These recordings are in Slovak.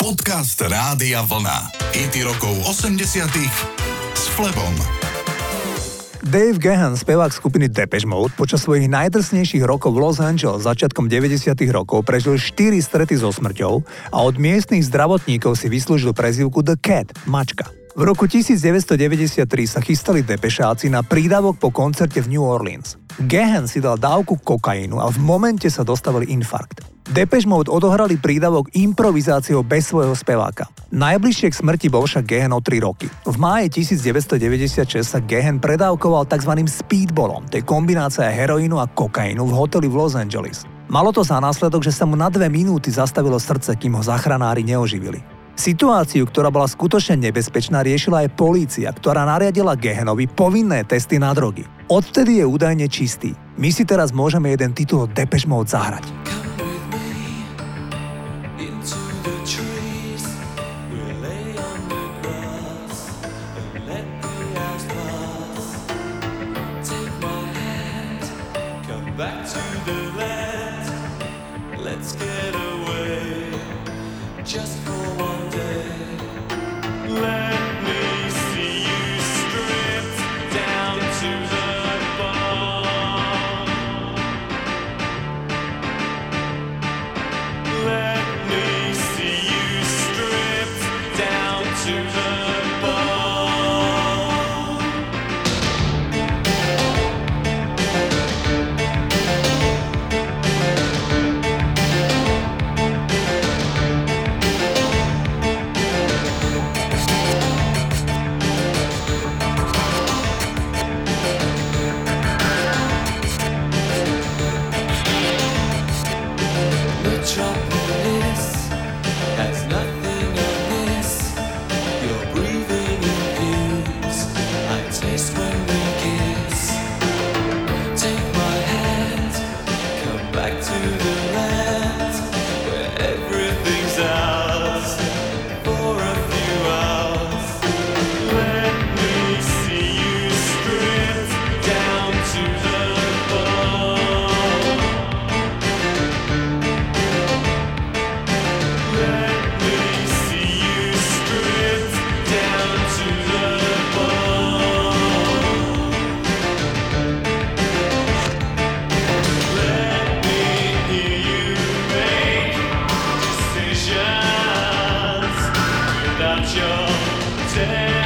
Podcast Rádia Vlna. IT rokov 80 s Flebom. Dave Gahan, spevák skupiny Depeche Mode, počas svojich najdrsnejších rokov v Los Angeles začiatkom 90. rokov prežil 4 strety so smrťou a od miestnych zdravotníkov si vyslúžil prezivku The Cat, mačka. V roku 1993 sa chystali depešáci na prídavok po koncerte v New Orleans. Gahan si dal dávku kokainu a v momente sa dostavili infarkt. Depeche Mode odohrali prídavok improvizáciou bez svojho speváka. Najbližšie k smrti bol však Gehen o 3 roky. V máji 1996 sa Gehen predávkoval tzv. speedballom, to je kombinácia heroínu a kokainu v hoteli v Los Angeles. Malo to za následok, že sa mu na dve minúty zastavilo srdce, kým ho zachranári neoživili. Situáciu, ktorá bola skutočne nebezpečná, riešila aj polícia, ktorá nariadila Gehenovi povinné testy na drogy. Odtedy je údajne čistý. My si teraz môžeme jeden titul Depeche Mode zahrať. the land. the land. angel. Day.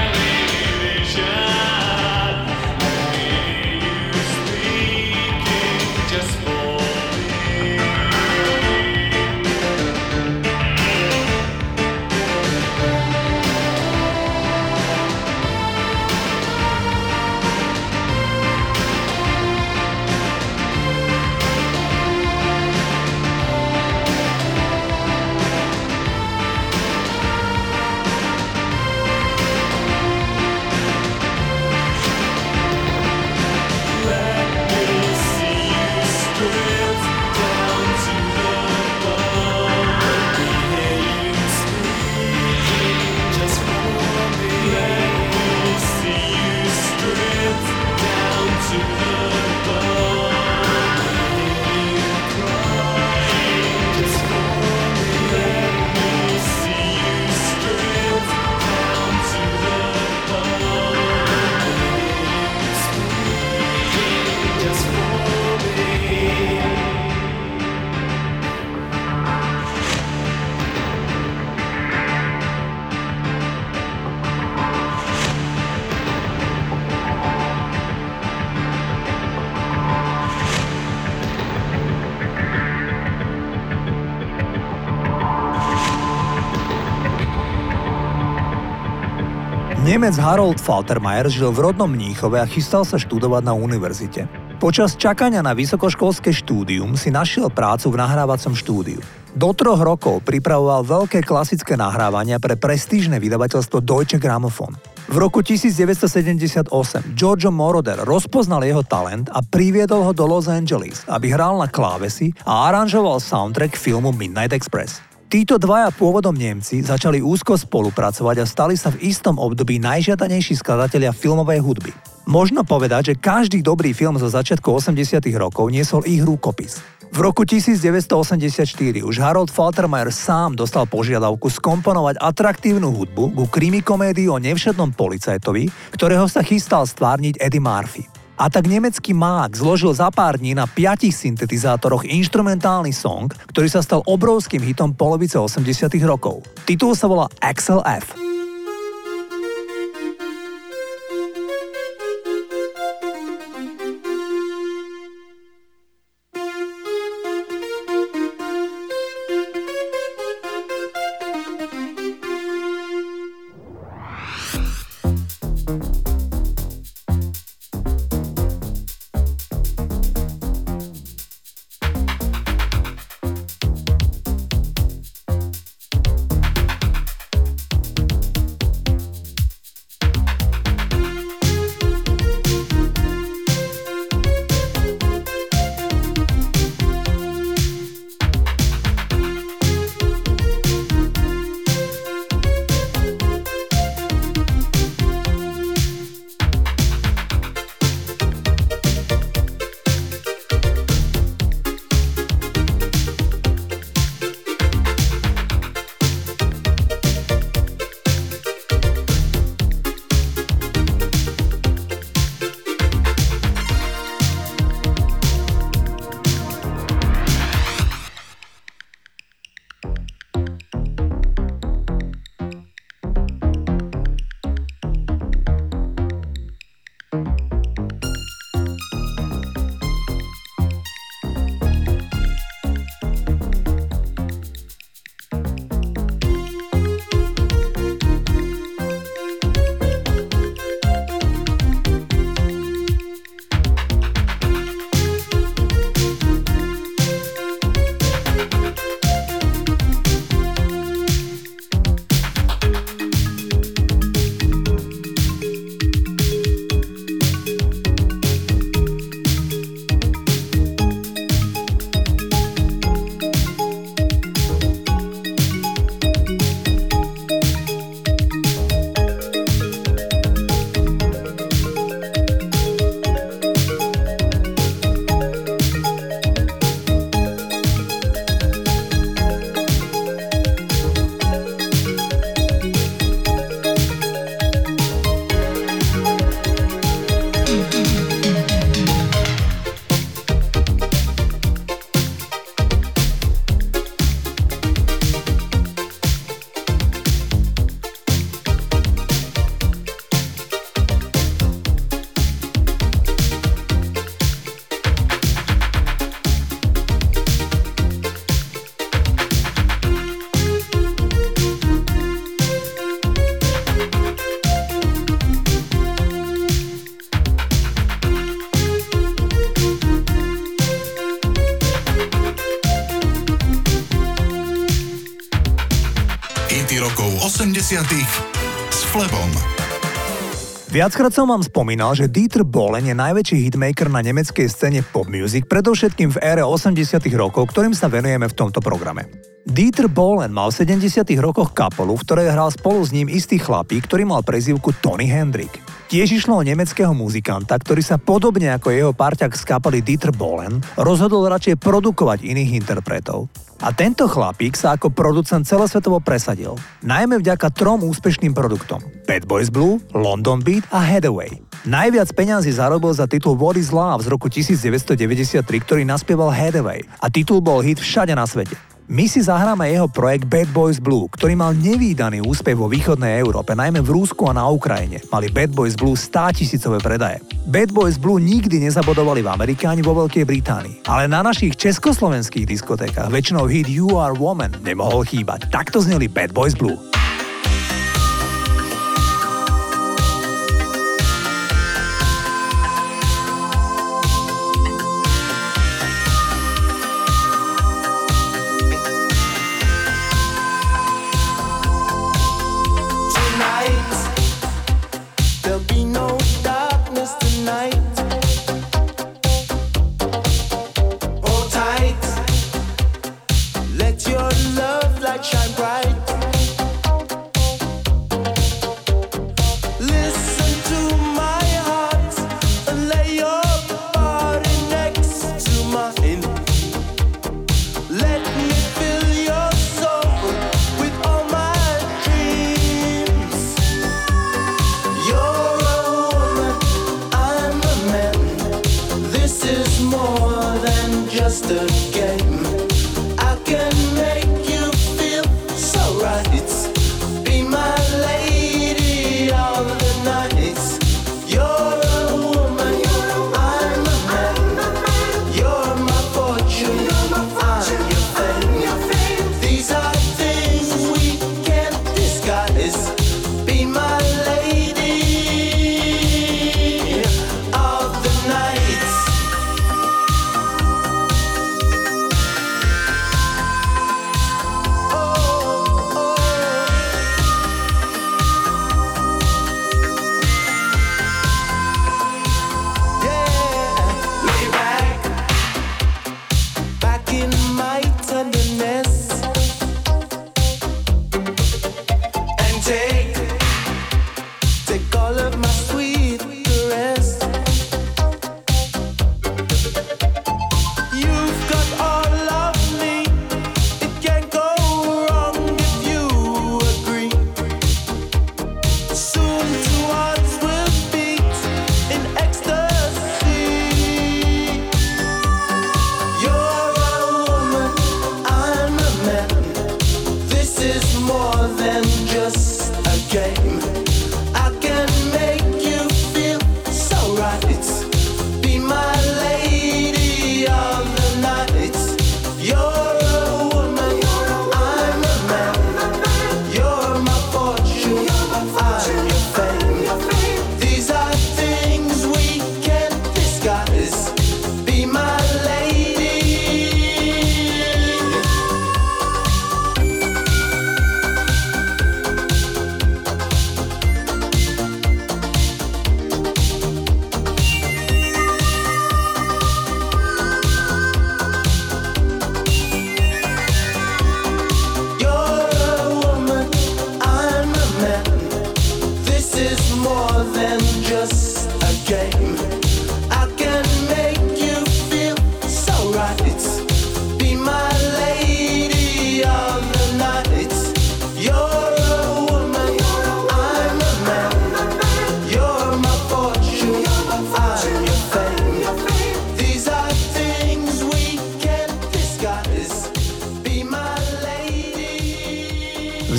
Nemec Harold Faltermeier žil v rodnom Mníchove a chystal sa študovať na univerzite. Počas čakania na vysokoškolské štúdium si našiel prácu v nahrávacom štúdiu. Do troch rokov pripravoval veľké klasické nahrávania pre prestížne vydavateľstvo Deutsche Grammophon. V roku 1978 Giorgio Moroder rozpoznal jeho talent a priviedol ho do Los Angeles, aby hral na klávesi a aranžoval soundtrack filmu Midnight Express. Títo dvaja pôvodom Nemci začali úzko spolupracovať a stali sa v istom období najžiadanejší skladatelia filmovej hudby. Možno povedať, že každý dobrý film zo začiatku 80 rokov niesol ich rukopis. V roku 1984 už Harold Faltermeyer sám dostal požiadavku skomponovať atraktívnu hudbu ku krimi komédii o nevšetnom policajtovi, ktorého sa chystal stvárniť Eddie Murphy. A tak nemecký mák zložil za pár dní na piatich syntetizátoroch instrumentálny song, ktorý sa stal obrovským hitom polovice 80 rokov. Titul sa volá XLF. s Flebom. Viackrát som vám spomínal, že Dieter Bohlen je najväčší hitmaker na nemeckej scéne pop music, predovšetkým v ére 80 rokov, ktorým sa venujeme v tomto programe. Dieter Bohlen mal v 70 rokoch kapelu, v ktorej hral spolu s ním istý chlapík, ktorý mal prezývku Tony Hendrik. Tiež išlo o nemeckého muzikanta, ktorý sa podobne ako jeho parťak z kapely Dieter Bohlen rozhodol radšej produkovať iných interpretov. A tento chlapík sa ako producent celosvetovo presadil. Najmä vďaka trom úspešným produktom. Bad Boys Blue, London Beat a Headaway. Najviac peňazí zarobil za titul What is Love z roku 1993, ktorý naspieval Headaway a titul bol hit všade na svete. My si zahráme jeho projekt Bad Boys Blue, ktorý mal nevýdaný úspech vo východnej Európe, najmä v Rúsku a na Ukrajine. Mali Bad Boys Blue 100 tisícové predaje. Bad Boys Blue nikdy nezabodovali v Amerike ani vo Veľkej Británii. Ale na našich československých diskotékach väčšinou hit You Are Woman nemohol chýbať. Takto zneli Bad Boys Blue. is more.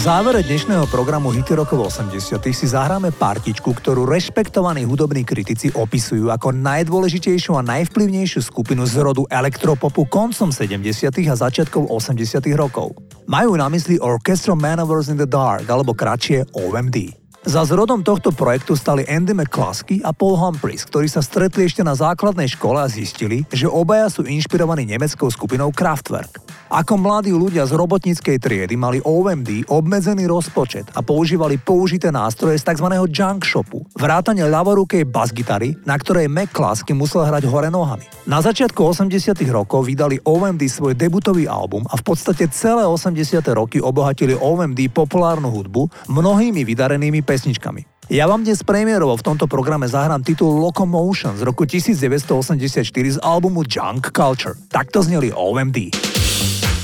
Závere dnešného programu Hity rokov 80 si zahráme partičku, ktorú rešpektovaní hudobní kritici opisujú ako najdôležitejšiu a najvplyvnejšiu skupinu z rodu elektropopu koncom 70. a začiatkov 80. rokov. Majú na mysli Orchestra Manovers in the Dark alebo kratšie OMD. Za zrodom tohto projektu stali Andy McCluskey a Paul Humphries, ktorí sa stretli ešte na základnej škole a zistili, že obaja sú inšpirovaní nemeckou skupinou Kraftwerk. Ako mladí ľudia z robotníckej triedy mali OMD obmedzený rozpočet a používali použité nástroje z tzv. junk shopu, vrátane ľavorukej basgitary, na ktorej McCluskey musel hrať hore nohami. Na začiatku 80 rokov vydali OMD svoj debutový album a v podstate celé 80 roky obohatili OMD populárnu hudbu mnohými vydarenými pesničkami. Ja vám dnes premiérovo v tomto programe zahrám titul Locomotion z roku 1984 z albumu Junk Culture. Takto zneli OMD. Bye.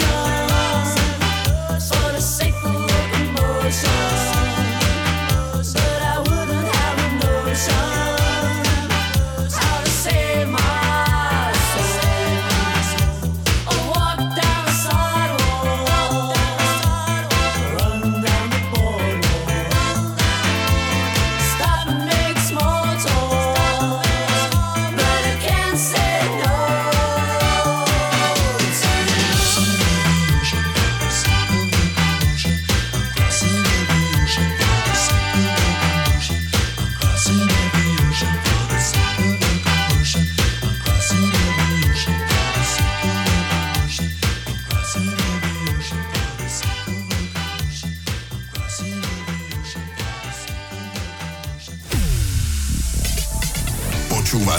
show.